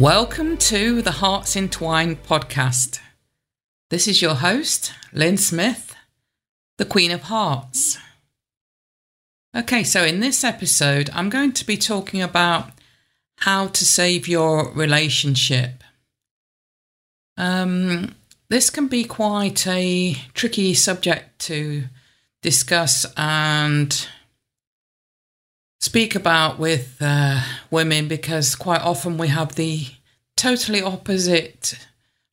Welcome to the Hearts Entwined podcast. This is your host, Lynn Smith, the Queen of Hearts. Okay, so in this episode, I'm going to be talking about how to save your relationship. Um, this can be quite a tricky subject to discuss and speak about with uh, women because quite often we have the totally opposite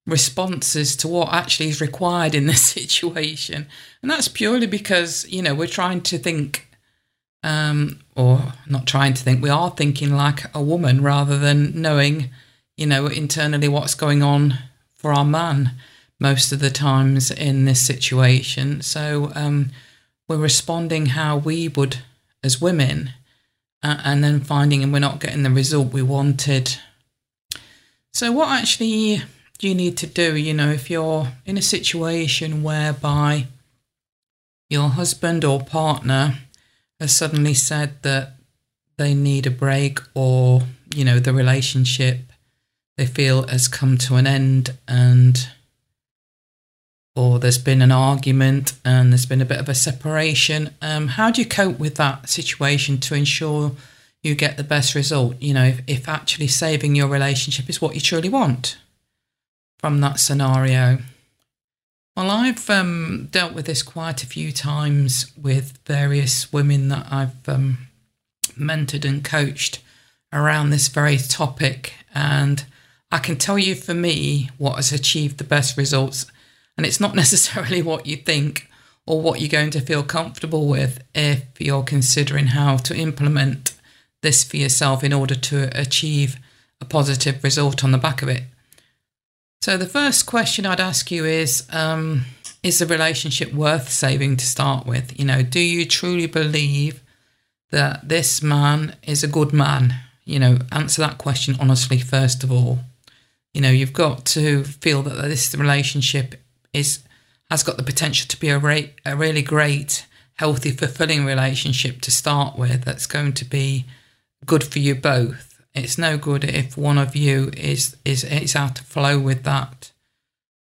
responses to what actually is required in this situation. And that's purely because, you know, we're trying to think, um, or not trying to think, we are thinking like a woman rather than knowing, you know, internally what's going on for our man most of the times in this situation. So um, we're responding how we would as women uh, and then finding and we're not getting the result we wanted. So, what actually do you need to do? You know, if you're in a situation whereby your husband or partner has suddenly said that they need a break or, you know, the relationship they feel has come to an end and or there's been an argument and there's been a bit of a separation. Um, how do you cope with that situation to ensure you get the best result? You know, if, if actually saving your relationship is what you truly want from that scenario. Well, I've um, dealt with this quite a few times with various women that I've um, mentored and coached around this very topic. And I can tell you for me what has achieved the best results and it's not necessarily what you think or what you're going to feel comfortable with if you're considering how to implement this for yourself in order to achieve a positive result on the back of it. So, the first question I'd ask you is um, Is the relationship worth saving to start with? You know, do you truly believe that this man is a good man? You know, answer that question honestly, first of all. You know, you've got to feel that this relationship is has got the potential to be a, re- a really great, healthy, fulfilling relationship to start with. That's going to be good for you both. It's no good if one of you is is is out of flow with that.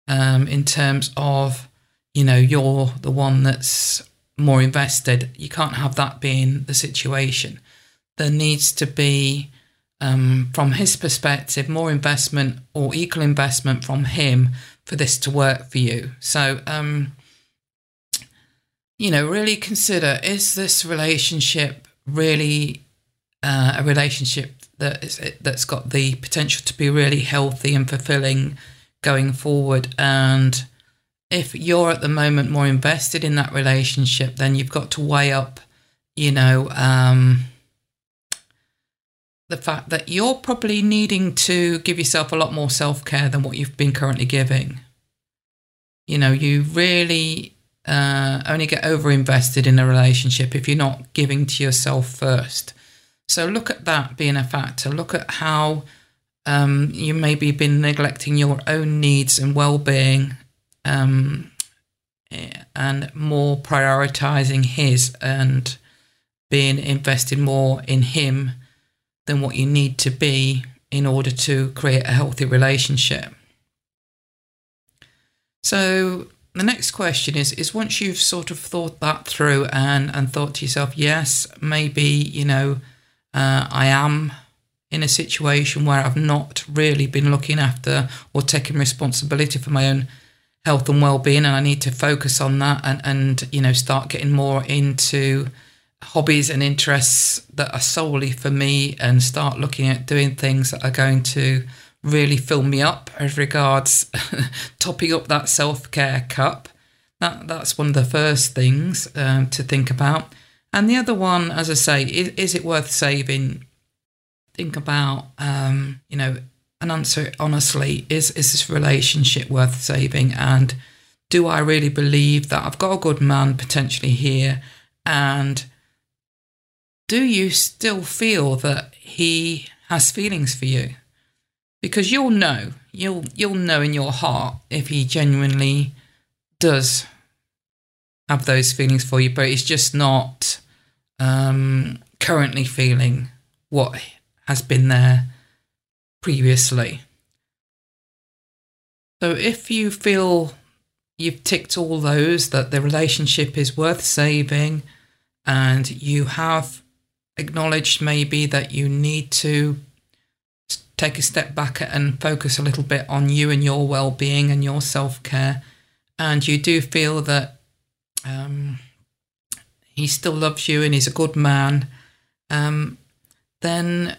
Um, in terms of, you know, you're the one that's more invested. You can't have that being the situation. There needs to be um, from his perspective, more investment or equal investment from him for this to work for you. So, um, you know, really consider is this relationship really uh, a relationship that is that's got the potential to be really healthy and fulfilling going forward and if you're at the moment more invested in that relationship then you've got to weigh up you know um, the fact that you're probably needing to give yourself a lot more self care than what you've been currently giving. You know, you really uh, only get over invested in a relationship if you're not giving to yourself first. So look at that being a factor. Look at how um, you maybe been neglecting your own needs and well being um, and more prioritizing his and being invested more in him than what you need to be in order to create a healthy relationship. So the next question is is once you've sort of thought that through and and thought to yourself, yes, maybe you know uh, I am in a situation where I've not really been looking after or taking responsibility for my own health and well-being and I need to focus on that and and you know start getting more into hobbies and interests that are solely for me and start looking at doing things that are going to really fill me up as regards topping up that self-care cup that that's one of the first things um, to think about and the other one as i say is, is it worth saving think about, um, you know, and answer it honestly: is is this relationship worth saving? And do I really believe that I've got a good man potentially here? And do you still feel that he has feelings for you? Because you'll know, you'll you'll know in your heart if he genuinely does have those feelings for you, but it's just not um, currently feeling what has been there previously. So if you feel you've ticked all those, that the relationship is worth saving, and you have acknowledged maybe that you need to take a step back and focus a little bit on you and your well being and your self care, and you do feel that um, he still loves you and he's a good man, um, then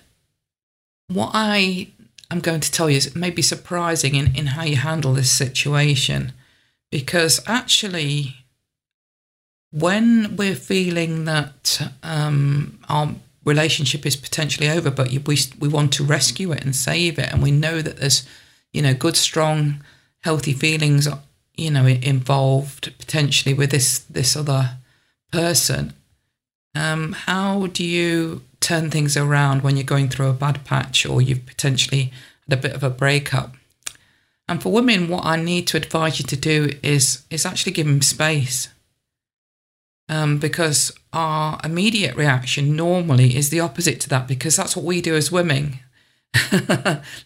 what I am going to tell you is maybe surprising in, in how you handle this situation. Because actually, when we're feeling that um, our relationship is potentially over, but we, we want to rescue it and save it, and we know that there's, you know, good, strong, healthy feelings, you know, involved potentially with this this other person. Um, how do you turn things around when you're going through a bad patch or you've potentially had a bit of a breakup? And for women, what I need to advise you to do is is actually give them space. Um, because our immediate reaction normally is the opposite to that, because that's what we do as women.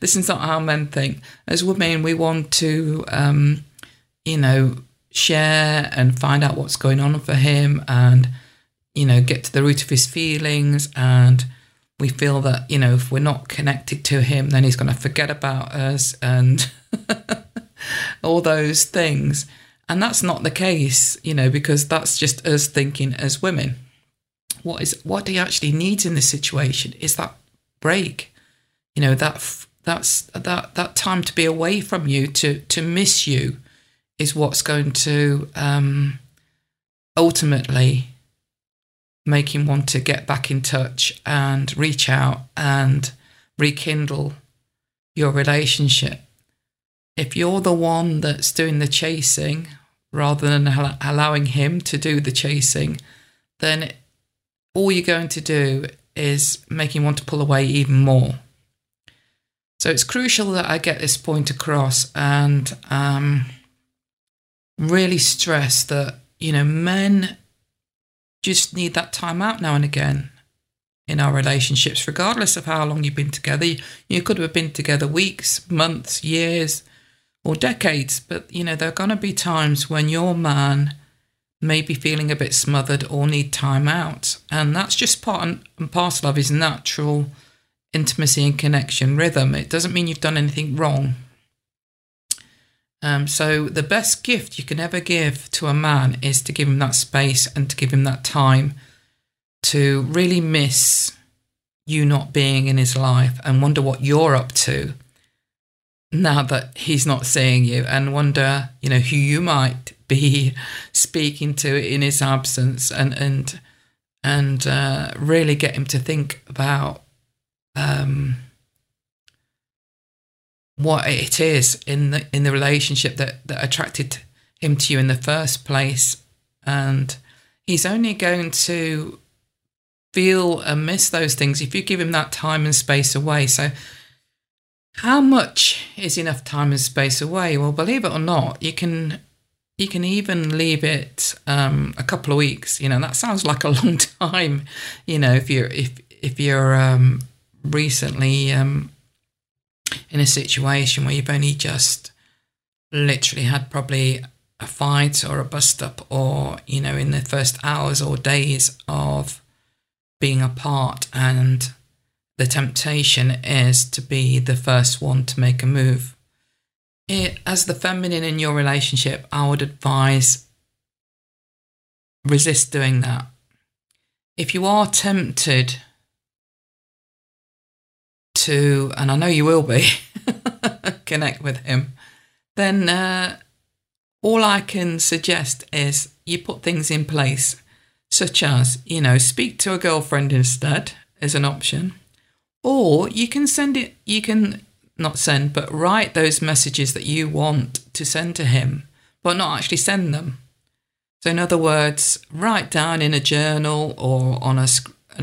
this is not how men think. As women, we want to, um, you know, share and find out what's going on for him and, you know, get to the root of his feelings. And we feel that, you know, if we're not connected to him, then he's going to forget about us and all those things. And that's not the case, you know, because that's just us thinking as women. What is what he actually needs in this situation is that break, you know, that that's that that time to be away from you, to to miss you, is what's going to um, ultimately make him want to get back in touch and reach out and rekindle your relationship. If you're the one that's doing the chasing rather than allowing him to do the chasing, then all you're going to do is make him want to pull away even more. So it's crucial that I get this point across and um, really stress that, you know, men just need that time out now and again in our relationships, regardless of how long you've been together. You could have been together weeks, months, years, or decades, but you know, there are going to be times when your man may be feeling a bit smothered or need time out. And that's just part and parcel of his natural intimacy and connection rhythm. It doesn't mean you've done anything wrong. Um, so the best gift you can ever give to a man is to give him that space and to give him that time to really miss you not being in his life and wonder what you're up to now that he's not seeing you and wonder, you know, who you might be speaking to in his absence and and and uh, really get him to think about um, what it is in the in the relationship that that attracted him to you in the first place. And he's only going to feel and miss those things if you give him that time and space away. So how much is enough time and space away? Well believe it or not you can you can even leave it um, a couple of weeks you know that sounds like a long time you know if you're if if you're um, recently um, in a situation where you've only just literally had probably a fight or a bust up or you know in the first hours or days of being apart and the temptation is to be the first one to make a move. It, as the feminine in your relationship i would advise resist doing that. If you are tempted to, and I know you will be, connect with him, then uh, all I can suggest is you put things in place, such as, you know, speak to a girlfriend instead as an option, Or you can send it, you can not send, but write those messages that you want to send to him, but not actually send them. So, in other words, write down in a journal or on a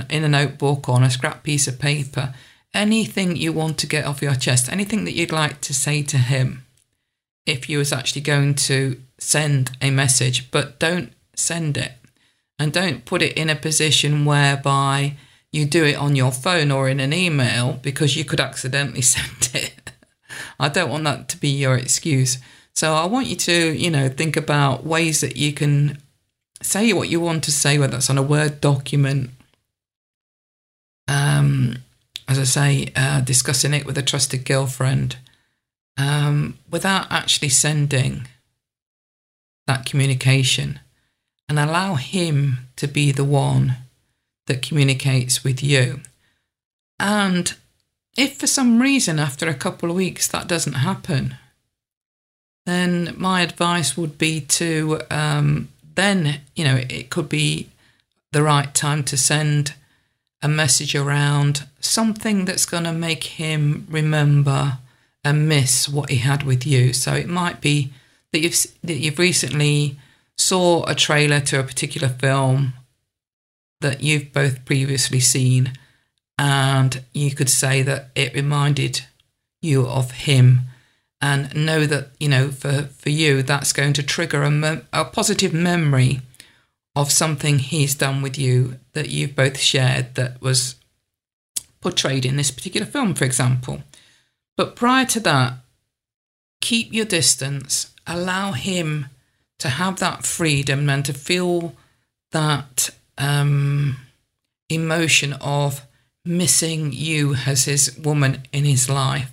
in a notebook or on a scrap piece of paper anything you want to get off your chest, anything that you'd like to say to him. If you was actually going to send a message, but don't send it, and don't put it in a position whereby you do it on your phone or in an email because you could accidentally send it. I don't want that to be your excuse. So I want you to, you know, think about ways that you can say what you want to say, whether that's on a Word document. Um, as I say, uh, discussing it with a trusted girlfriend um, without actually sending that communication and allow him to be the one that communicates with you. And if for some reason after a couple of weeks that doesn't happen, then my advice would be to um, then, you know, it could be the right time to send a message around something that's going to make him remember and miss what he had with you. So it might be that you've that you've recently saw a trailer to a particular film that you've both previously seen and you could say that it reminded you of him and know that you know for for you that's going to trigger a, mem- a positive memory of something he's done with you that you've both shared that was portrayed in this particular film for example. But prior to that keep your distance allow him to have that freedom and to feel that um, emotion of missing you as his woman in his life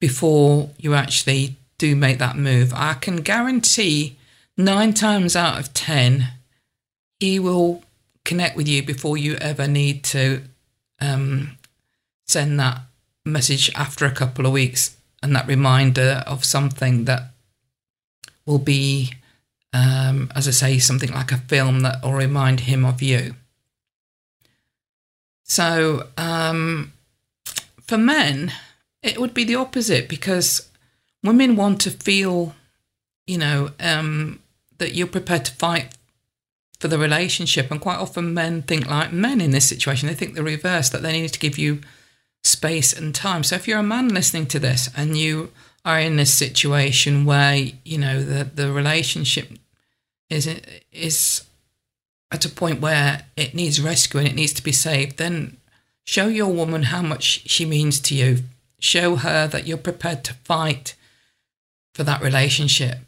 before you actually do make that move. I can guarantee nine times out of ten, he will connect with you before you ever need to um, send that message after a couple of weeks and that reminder of something that will be, um, as I say, something like a film that will remind him of you. So, um, for men, it would be the opposite because women want to feel, you know, um, that you're prepared to fight for the relationship. And quite often men think like men in this situation, they think the reverse, that they need to give you space and time. So if you're a man listening to this and you are in this situation where, you know, the, the relationship is is at a point where it needs rescue and it needs to be saved, then show your woman how much she means to you show her that you're prepared to fight for that relationship.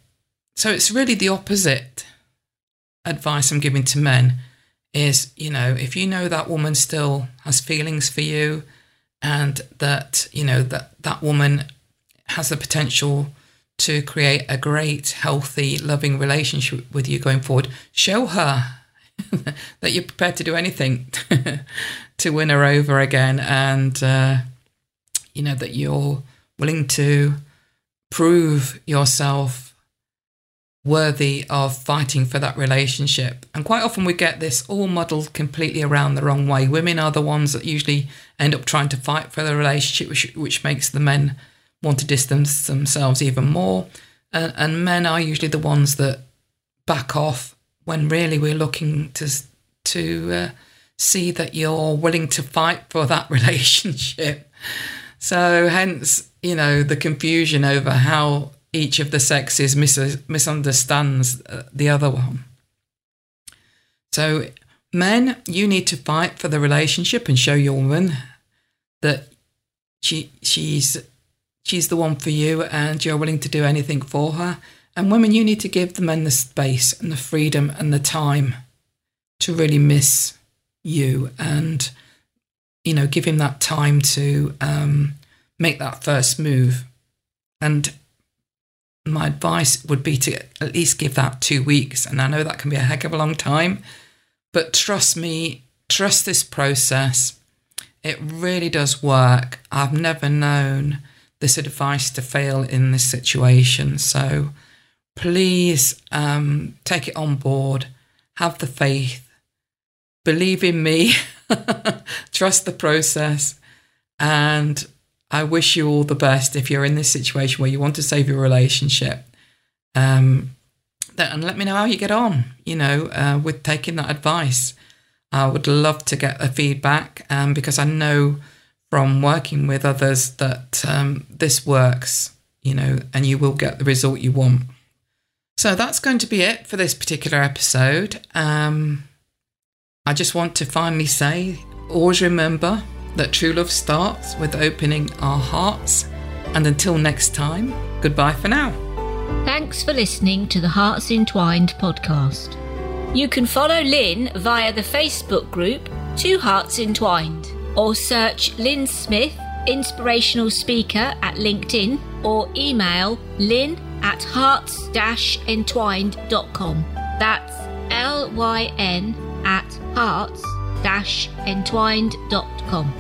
So it's really the opposite advice I'm giving to men is, you know, if you know that woman still has feelings for you and that, you know, that that woman has the potential to create a great, healthy, loving relationship with you going forward, show her that you're prepared to do anything to win her over again and uh, you know, that you're willing to prove yourself worthy of fighting for that relationship. And quite often we get this all muddled completely around the wrong way. Women are the ones that usually end up trying to fight for the relationship, which, which makes the men want to distance themselves even more. And, and men are usually the ones that back off when really we're looking to to uh, see that you're willing to fight for that relationship. So, hence, you know, the confusion over how each of the sexes mis- misunderstands uh, the other one. So, men, you need to fight for the relationship and show your woman that she she's she's the one for you and you're willing to do anything for her. And women, you need to give the men the space and the freedom and the time to really miss you and you know, give him that time to um, make that first move. And my advice would be to at least give that two weeks. And I know that can be a heck of a long time, but trust me, trust this process. It really does work. I've never known this advice to fail in this situation. So please um, take it on board, have the faith, believe in me. Trust the process And I wish you all the best if you're in this situation where you want to save your relationship. Um, that, and let me know how you get on, you know, uh, with taking that advice. I would love to get the feedback um, because I know from working with others that um, this works, you know, and you will get the result you want. So that's going to be it for this particular episode. Um, I just want to finally say always remember that true love starts with opening our hearts. And until next time, goodbye for now. Thanks for listening to the Hearts Entwined podcast. You can follow Lynn via the Facebook group Two Hearts Entwined or search Lynn Smith, inspirational speaker at LinkedIn or email lynn at hearts entwined.com. That's L Y N at hearts entwined.com.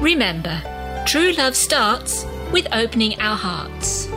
Remember, true love starts with opening our hearts.